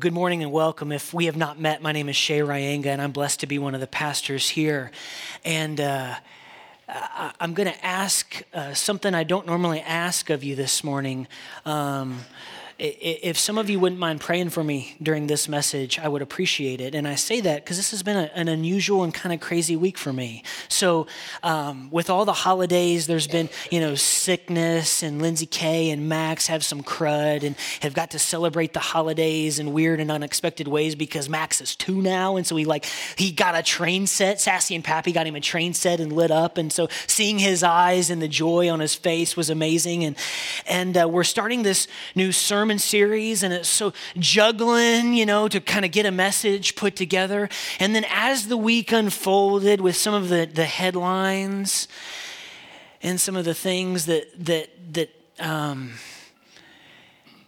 Good morning and welcome. If we have not met, my name is Shea Reyenga, and I'm blessed to be one of the pastors here. And uh, I'm going to ask uh, something I don't normally ask of you this morning. Um, if some of you wouldn't mind praying for me during this message, I would appreciate it. And I say that because this has been a, an unusual and kind of crazy week for me. So, um, with all the holidays, there's been, you know, sickness, and Lindsay Kay and Max have some crud and have got to celebrate the holidays in weird and unexpected ways because Max is two now. And so he, like, he got a train set. Sassy and Pappy got him a train set and lit up. And so seeing his eyes and the joy on his face was amazing. And, and uh, we're starting this new sermon series, and it's so juggling, you know, to kind of get a message put together. And then as the week unfolded with some of the, the headlines and some of the things that, that, that, um,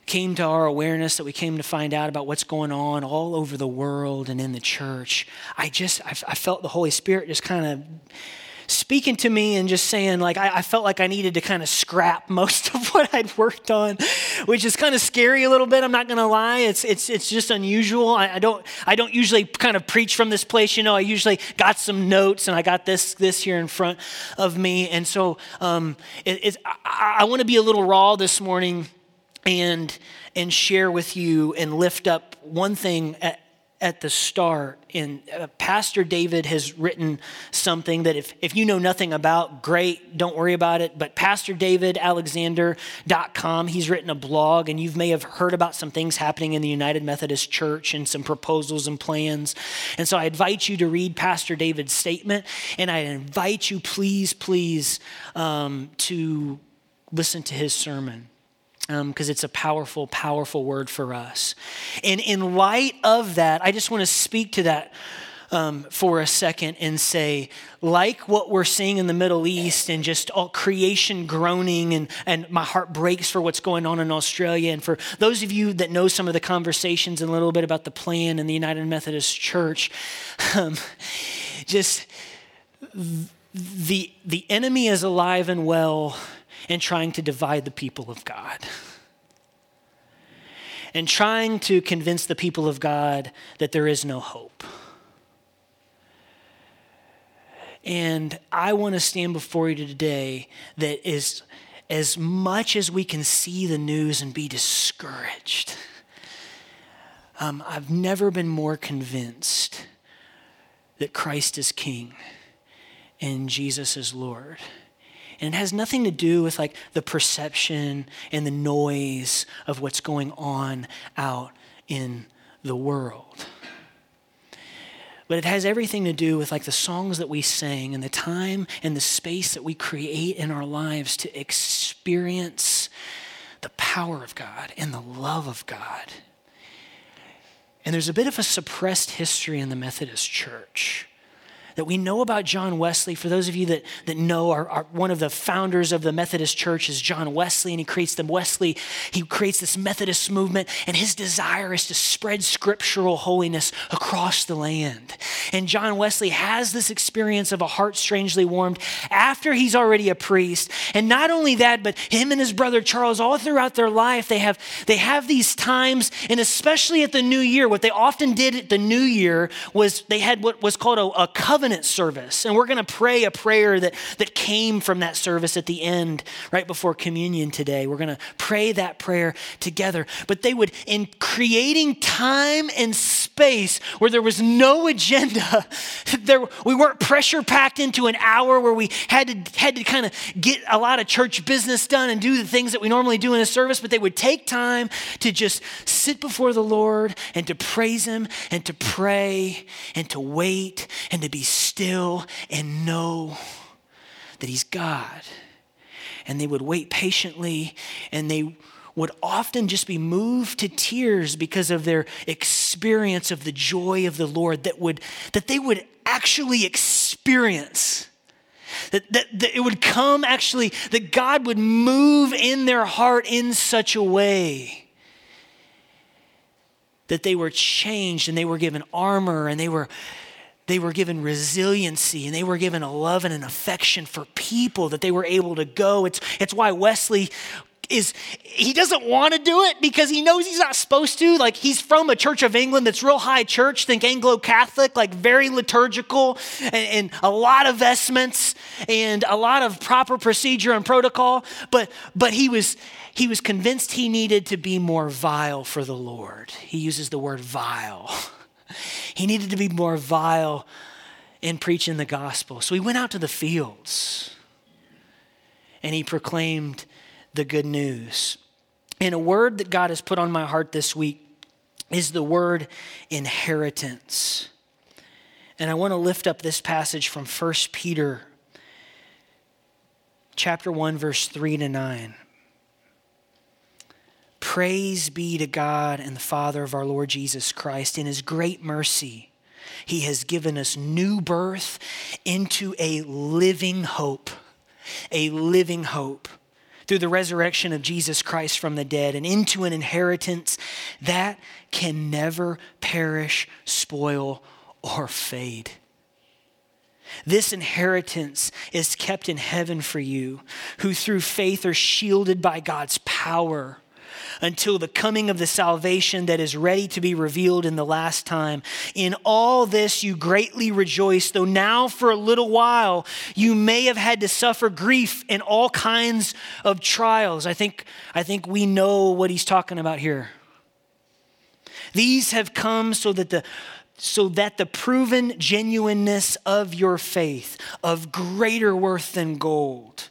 came to our awareness that we came to find out about what's going on all over the world and in the church i just i, I felt the holy spirit just kind of speaking to me and just saying like I, I felt like i needed to kind of scrap most of what i'd worked on which is kind of scary a little bit i'm not gonna lie. It's it's it's just unusual. I, I don't i don't usually kind of preach from this place you know i usually got some notes and i got this this here in front of me. And so um, it, i, I want to be a little raw this morning and and share with you and lift up one thing at, at the start and uh, pastor david has written something that if, if you know nothing about great don't worry about it but pastordavidalexander.com he's written a blog and you may have heard about some things happening in the united methodist church and some proposals and plans. And so i invite you to read pastor david's statement and i invite you please please um, to listen to his sermon because um, it's a powerful, powerful word for us. And in light of that, I just want to speak to that um, for a second and say, like what we're seeing in the Middle East and just all creation groaning, and, and my heart breaks for what's going on in Australia. And for those of you that know some of the conversations and a little bit about the plan in the United Methodist Church, um, just the, the enemy is alive and well and trying to divide the people of God. And trying to convince the people of God that there is no hope. And I want to stand before you today that is as much as we can see the news and be discouraged, um, I've never been more convinced that Christ is King and Jesus is Lord. And it has nothing to do with like the perception and the noise of what's going on out in the world. But it has everything to do with like the songs that we sing and the time and the space that we create in our lives to experience the power of God and the love of God. And there's a bit of a suppressed history in the Methodist Church that we know about John Wesley. For those of you that, that know, are, one of the founders of the Methodist Church is John Wesley, and he creates the Wesley, he creates this Methodist movement, and his desire is to spread scriptural holiness across the land. And John Wesley has this experience of a heart strangely warmed after he's already a priest. And not only that, but him and his brother Charles, all throughout their life, they have they have these times, and especially at the new year, what they often did at the new year was they had what was called a, a covenant service. And we're going to pray a prayer that, that came from that service at the end, right before communion today. We're going to pray that prayer together. But they would, in creating time and space where there was no agenda, there, we weren't pressure packed into an hour where we had to, had to kind of get a lot of church business done and do the things that we normally do in a service, but they would take time to just sit before the Lord and to praise Him and to pray and to wait and to be still and know that He's God. And they would wait patiently and they would often just be moved to tears because of their experience of the joy of the Lord that would that they would actually experience that, that, that, it would come actually that god would move in their heart in such a way that they were changed and they were given armor and they were they were given resiliency and they were given a love and an affection for people that they were able to go. It's, it's why Wesley is he doesn't want to do it because he knows he's not supposed to. Like he's from a Church of England that's real high church, think Anglo Catholic, like very liturgical and, and, a lot of vestments and a lot of proper procedure and protocol. But but he was he was convinced he needed to be more vile for the Lord. He uses the word vile. He needed to be more vile in preaching the gospel. So he went out to the fields and he proclaimed the good news. And a word that God has put on my heart this week is the word inheritance. And I want to lift up this passage from 1 Peter chapter 1 verse 3 to 9. Praise be to God and the Father of our Lord Jesus Christ. In his great mercy, he has given us new birth into a living hope. A living hope through the resurrection of Jesus Christ from the dead and into an inheritance that can never perish, spoil, or fade. This inheritance is kept in heaven for you, who through faith are shielded by God's power until the coming of the salvation that is ready to be revealed in the last time. In all this you greatly rejoice, though now for a little while you may have had to suffer grief in all kinds of trials. I think, I think we know what he's talking about here. These have come so that the so that the proven genuineness of your faith, of greater worth than gold,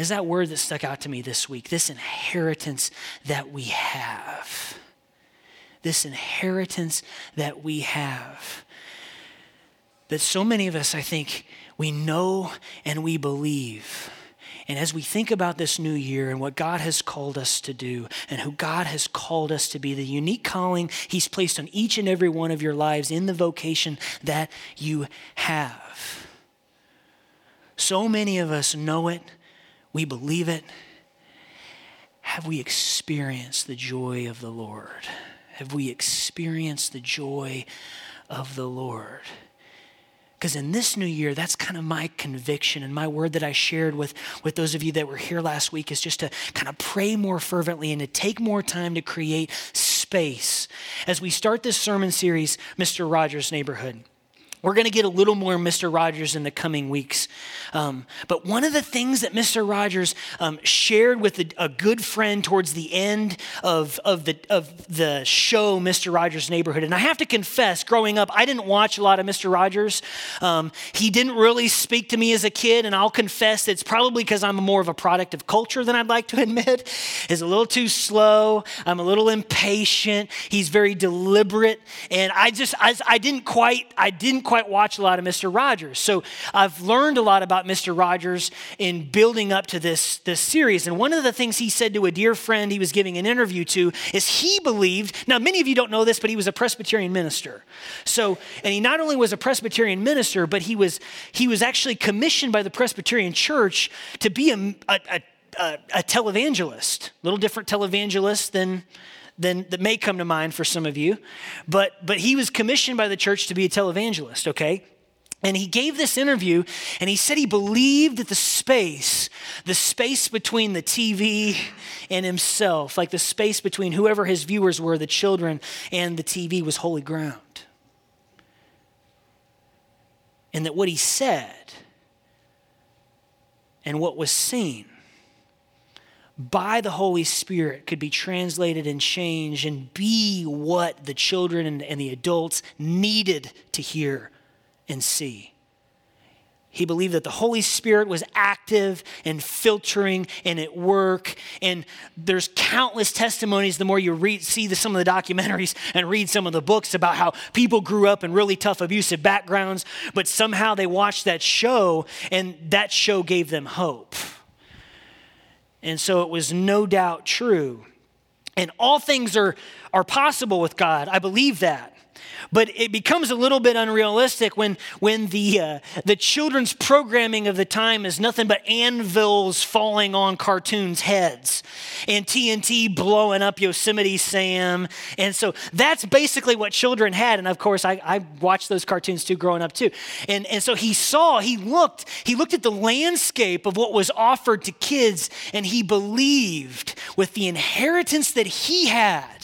is that word that stuck out to me this week this inheritance that we have. This inheritance that we have. That so many of us, I think, we know and we believe. And as we think about this new year and what God has called us to do and who God has called us to be, the unique calling He's placed on each and every one of your lives in the vocation that you have. So many of us know it we believe it. Have we experienced the joy of the Lord? Have we experienced the joy of the Lord? Because in this new year, that's kind of my conviction and my word that I shared with, with those of you that were here last week is just to kind of pray more fervently and to take more time to create space as we start this sermon series, Mr. Rogers' Neighborhood. We're going to get a little more Mr. Rogers in the coming weeks. Um, but one of the things that Mr. Rogers um, shared with a, a, good friend towards the end of, of, the, of the show, Mr. Rogers' Neighborhood, and I have to confess, growing up, I didn't watch a lot of Mr. Rogers. Um, he didn't really speak to me as a kid, and I'll confess it's probably because I'm more of a product of culture than I'd like to admit. He's a little too slow. I'm a little impatient. He's very deliberate, and I just, I, I didn't quite, I didn't quite watch a lot of Mr. Rogers. So I've learned a lot about Mr. Rogers in building up to this, this series. And one of the things he said to a dear friend he was giving an interview to is he believed, now many of you don't know this, but he was a Presbyterian minister. So, and he not only was a Presbyterian minister, but he was, he was actually commissioned by the Presbyterian Church to be a, a, a, a televangelist, a little different televangelist than than that may come to mind for some of you. But but he was commissioned by the church to be a televangelist, okay? And he gave this interview and he said he believed that the space, the space between the TV and himself, like the space between whoever his viewers were, the children, and the TV was holy ground. And that what he said and what was seen by the Holy Spirit could be translated and changed and be what the children and, the adults needed to hear and see. He believed that the Holy Spirit was active and filtering and at work. And there's countless testimonies the more you read, see the, some of the documentaries and read some of the books about how people grew up in really tough, abusive backgrounds, but somehow they watched that show and that show gave them hope And so it was no doubt true. And all things are, are possible with God. I believe that. But it becomes a little bit unrealistic when, when the, uh, the children's programming of the time is nothing but anvils falling on cartoons' heads and TNT blowing up Yosemite Sam. And so that's basically what children had. And of course, I, I watched those cartoons too growing up too. And, and so he saw, he looked, he looked at the landscape of what was offered to kids and he believed with the inheritance that he had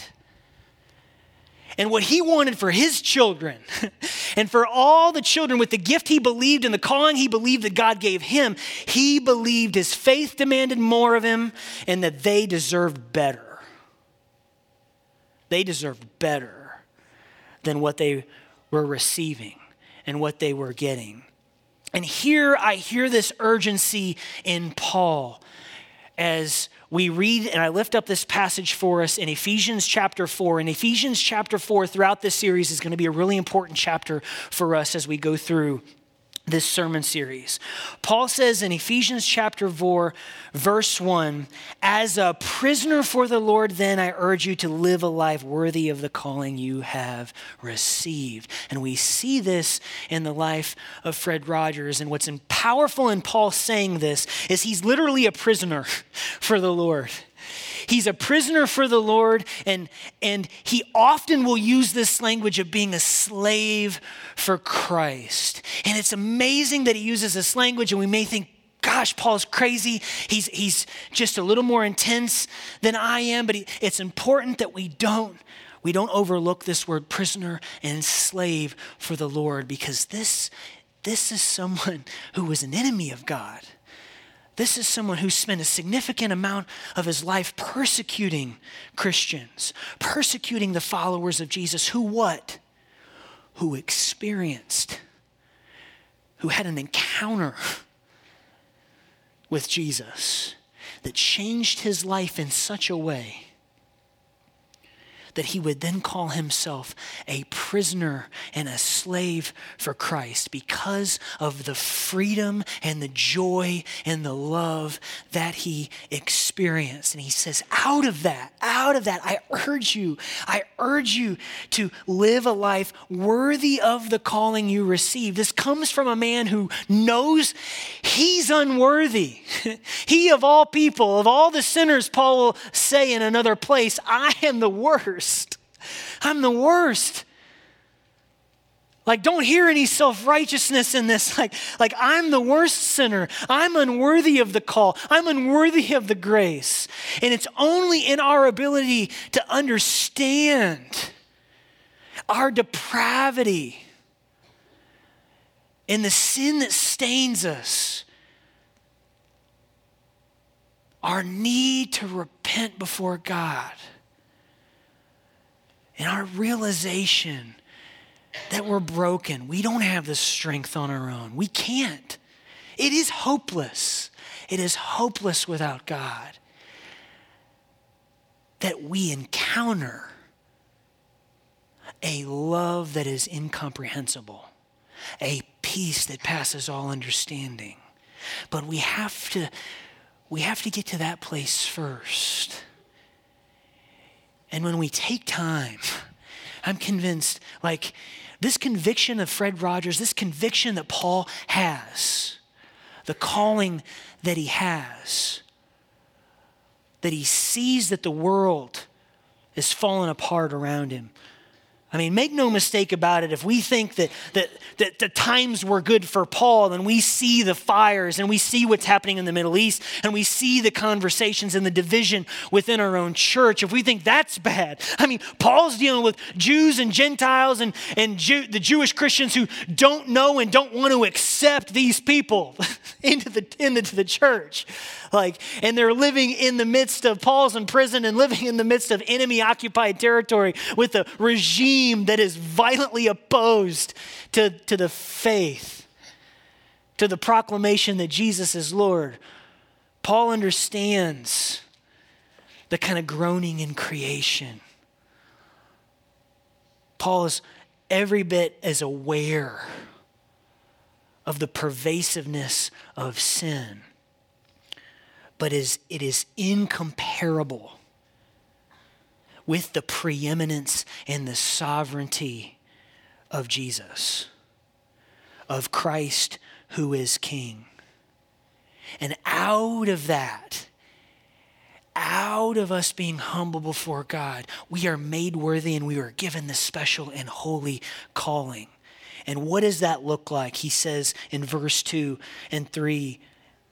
and what he wanted for his children and for all the children with the gift he believed and the calling he believed that God gave him, he believed his faith demanded more of him and that they deserved better. They deserved better than what they were receiving and what they were getting. And here I hear this urgency in Paul as we read, and I lift up this passage for us in Ephesians chapter 4. And Ephesians chapter 4, throughout this series, is going to be a really important chapter for us as we go through this sermon series. Paul says in Ephesians chapter 4, verse 1 As a prisoner for the Lord, then I urge you to live a life worthy of the calling you have received. And we see this in the life of Fred Rogers. And what's powerful in Paul saying this is he's literally a prisoner for the Lord. He's a prisoner for the Lord, and, and he often will use this language of being a slave for Christ. And it's amazing that he uses this language, and we may think, gosh, Paul's crazy. He's, he's just a little more intense than I am, but he, it's important that we don't. We don't overlook this word prisoner and slave for the Lord because this, this is someone who was an enemy of God. This is someone who spent a significant amount of his life persecuting Christians, persecuting the followers of Jesus, who what? Who experienced, who had an encounter with Jesus that changed his life in such a way that he would then call himself a prisoner and a slave for Christ because of the freedom and the joy and the love that he experienced. And he says, out of that, out of that, I urge you, I urge you to live a life worthy of the calling you receive. This comes from a man who knows he's unworthy. he, of all people, of all the sinners, Paul will say in another place, I am the worst worst. I'm the worst. Like, don't hear any self righteousness in this. Like, like, I'm the worst sinner. I'm unworthy of the call. I'm unworthy of the grace. And it's only in our ability to understand our depravity and the sin that stains us, our need to repent before God and our realization that we're broken. We don't have the strength on our own. We can't. It is hopeless. It is hopeless without God. That we encounter a love that is incomprehensible, a peace that passes all understanding. But we have to we have to get to that place first. And when we take time, I'm convinced, like, this conviction of Fred Rogers, this conviction that Paul has, the calling that he has, that he sees that the world is falling apart around him, I mean, make no mistake about it. If we think that, that, that the times were good for Paul and we see the fires and we see what's happening in the Middle East and we see the conversations and the division within our own church, if we think that's bad, I mean, Paul's dealing with Jews and Gentiles and, and Jew, the Jewish Christians who don't know and don't want to accept these people into, the, into the church. Like, and they're living in the midst of Paul's in prison and living in the midst of enemy occupied territory with a regime that is violently opposed to, to the faith, to the proclamation that Jesus is Lord. Paul understands the kind of groaning in creation. Paul is every bit as aware of the pervasiveness of sin. But is, it is incomparable with the preeminence and the sovereignty of Jesus, of Christ who is King. And out of that, out of us being humble before God, we are made worthy and we are given this special and holy calling. And what does that look like? He says in verse 2 and 3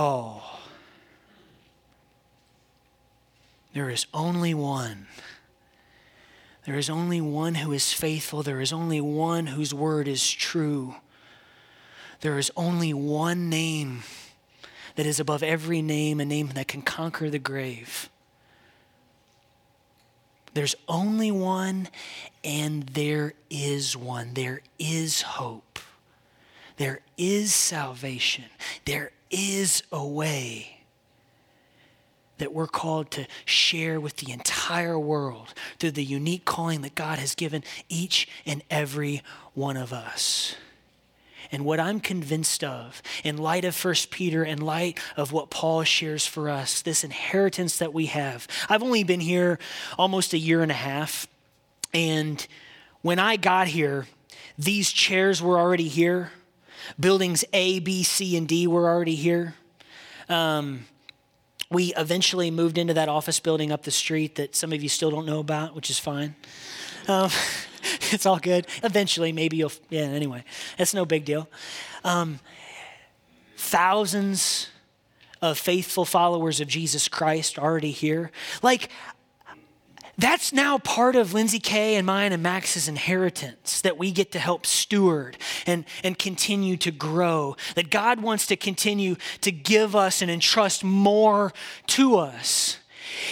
all. There is only one there is only one who is faithful. There is only one whose word is true. There is only one name that is above every name, a name that can conquer the grave. There's only one, and there is one. There is hope. There is salvation. There is a way that we're called to share with the entire world through the unique calling that God has given each and every one of us. And what I'm convinced of, in light of 1 Peter, in light of what Paul shares for us, this inheritance that we have. I've only been here almost a year and a half. And when I got here, these chairs were already here. Buildings A, B, C, and D were already here. Um, we eventually moved into that office building up the street that some of you still don't know about, which is fine. Um, it's all good. Eventually, maybe you'll, yeah, anyway, it's no big deal. Um, thousands of faithful followers of Jesus Christ already here. Like, that's now part of Lindsay Kay and mine and Max's inheritance that we get to help steward and, and continue to grow. That God wants to continue to give us and entrust more to us.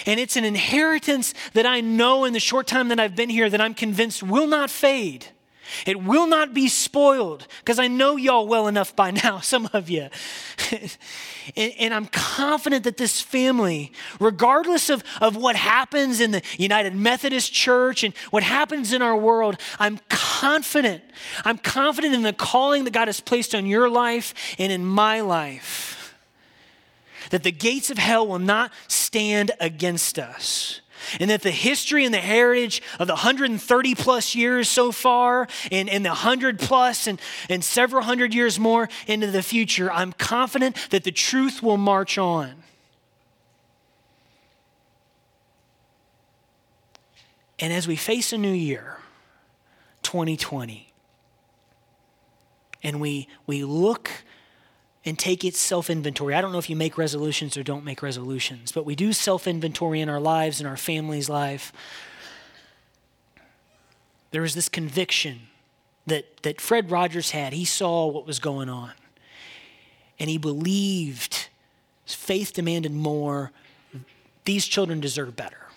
And it's an inheritance that I know in the short time that I've been here that I'm convinced will not fade. It will not be spoiled because I know y'all well enough by now, some of you. and, and, I'm confident that this family, regardless of, of what happens in the United Methodist Church and what happens in our world, I'm confident. I'm confident in the calling that God has placed on your life and in my life. That the gates of hell will not stand against us and that the history and the heritage of the 130 plus years so far and, and the 100 plus and, and several hundred years more into the future, I'm confident that the truth will march on. And as we face a new year, 2020, and we, we look and take its self inventory. I don't know if you make resolutions or don't make resolutions, but we do self inventory in our lives, in our family's life. There was this conviction that, that Fred Rogers had. He saw what was going on, and he believed faith demanded more. These children deserve better.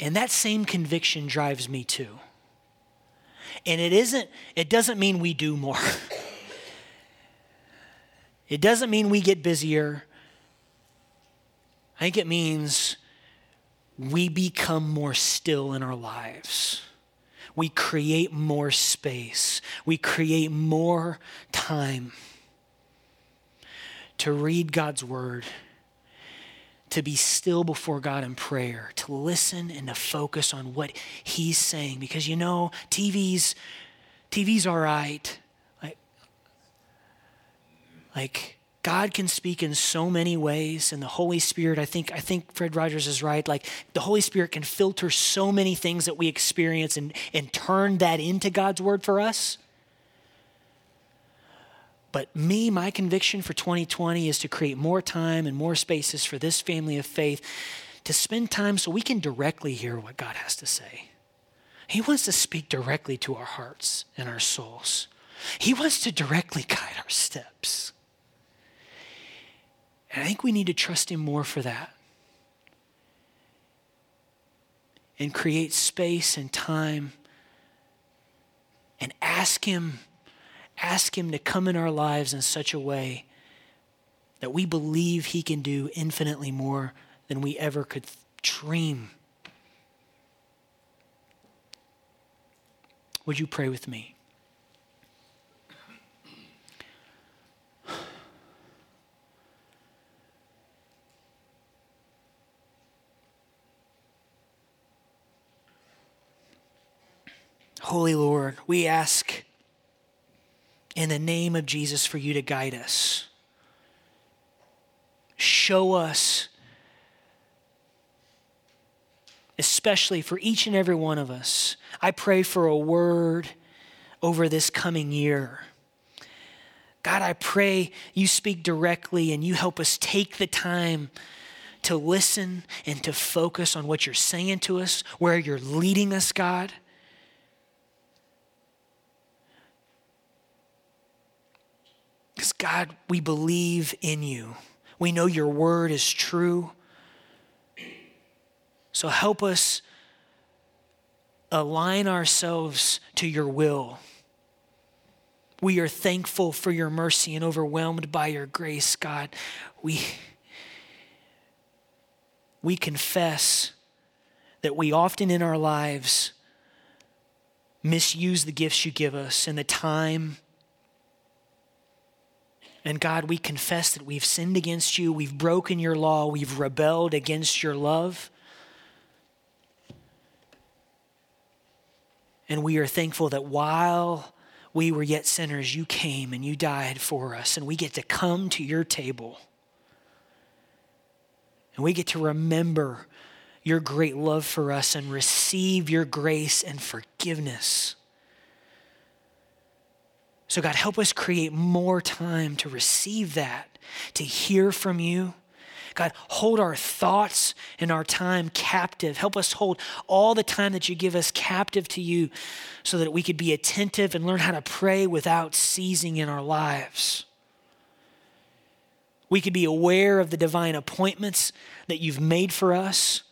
And that same conviction drives me too. And it isn't, it doesn't mean we do more. It doesn't mean we get busier. I think it means we become more still in our lives. We create more space. We create more time to read God's word, to be still before God in prayer, to listen and to focus on what He's saying. Because you know, TV's TV's all right. Like God can speak in so many ways, and the Holy Spirit, I think, I think Fred Rogers is right. Like the Holy Spirit can filter so many things that we experience and, and turn that into God's word for us. But me, my conviction for 2020 is to create more time and more spaces for this family of faith to spend time so we can directly hear what God has to say. He wants to speak directly to our hearts and our souls. He wants to directly guide our steps. And I think we need to trust Him more for that. And create space and time and ask Him, ask Him to come in our lives in such a way that we believe He can do infinitely more than we ever could dream. Would you pray with me? Holy Lord, we ask in the name of Jesus for you to guide us. Show us, especially for each and every one of us. I pray for a word over this coming year. God, I pray you speak directly and you help us take the time to listen and to focus on what you're saying to us, where you're leading us, God. Because, God, we believe in you. We know your word is true. So help us align ourselves to your will. We are thankful for your mercy and overwhelmed by your grace, God. We, we confess that we often in our lives misuse the gifts you give us and the time and God, we confess that we've sinned against you, we've broken your law, we've rebelled against your love. And we are thankful that while we were yet sinners, you came and you died for us, and we get to come to your table. And we get to remember your great love for us and receive your grace and forgiveness. So, God, help us create more time to receive that, to hear from you. God, hold our thoughts and our time captive. Help us hold all the time that you give us captive to you so that we could be attentive and learn how to pray without ceasing in our lives. We could be aware of the divine appointments that you've made for us,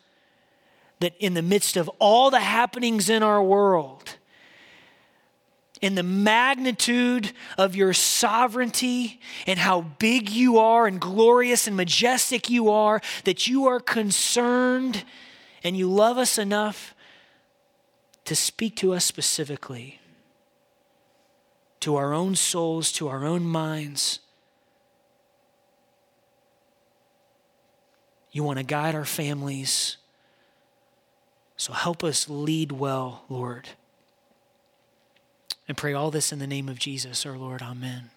that in the midst of all the happenings in our world, in the magnitude of your sovereignty and how big you are and glorious and majestic you are, that you are concerned and you love us enough to speak to us specifically, to our own souls, to our own minds. You want to guide our families. So help us lead well, Lord. And pray all this in the name of Jesus, our Lord. Amen.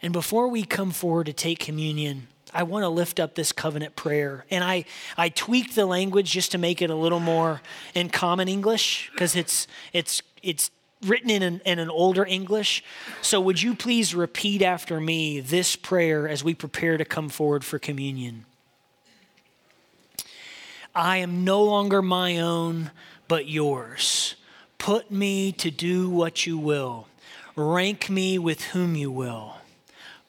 And before we come forward to take communion, I want to lift up this covenant prayer. And I, I tweaked the language just to make it a little more in common English because it's, it's, it's written in an, in an older English. So would you please repeat after me this prayer as we prepare to come forward for communion? I am no longer my own, but yours. Put me to do what you will. Rank me with whom you will.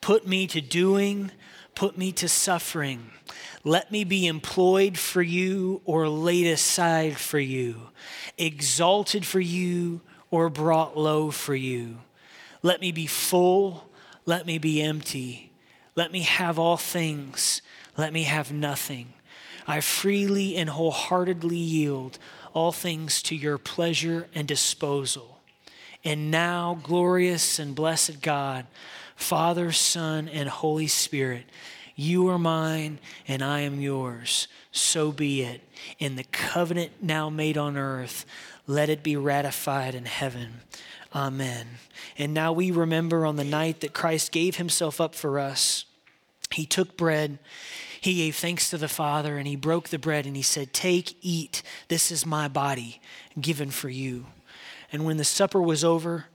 Put me to doing, put me to suffering. Let me be employed for you or laid aside for you, exalted for you or brought low for you. Let me be full, let me be empty. Let me have all things, let me have nothing. I freely and wholeheartedly yield all things to your pleasure and disposal. And now, glorious and blessed God, Father, Son, and Holy Spirit, you are mine and I am yours. So be it. In the covenant now made on earth, let it be ratified in heaven. Amen. And now we remember on the night that Christ gave himself up for us, he took bread he gave thanks to the Father and he broke the bread and he said, Take, eat, this is my body given for you. And when the supper was over,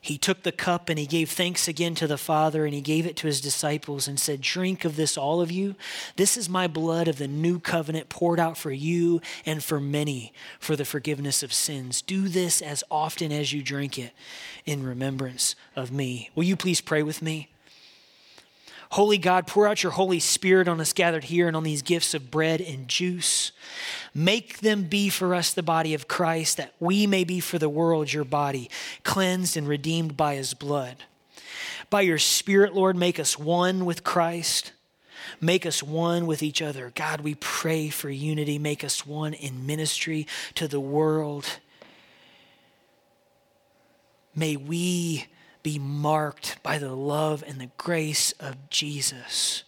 he took the cup and he gave thanks again to the Father and he gave it to his disciples and said, Drink of this, all of you. This is my blood of the new covenant poured out for you and for many for the forgiveness of sins. Do this as often as you drink it in remembrance of me. Will you please pray with me? Holy God, pour out your Holy Spirit on us gathered here and on these gifts of bread and juice. Make them be for us the body of Christ, that we may be for the world your body, cleansed and redeemed by his blood. By your Spirit, Lord, make us one with Christ. Make us one with each other. God, we pray for unity. Make us one in ministry to the world. May we be marked by the love and the grace of Jesus.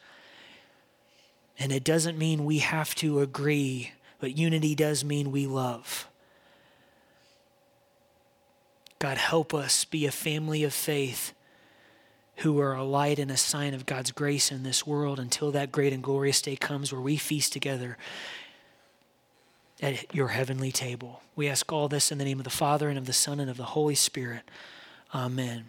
And it doesn't mean we have to agree, but unity does mean we love. God, help us be a family of faith who are a light and a sign of God's grace in this world until that great and glorious day comes where we feast together at your heavenly table. We ask all this in the name of the Father and of the Son and of the Holy Spirit. Amen.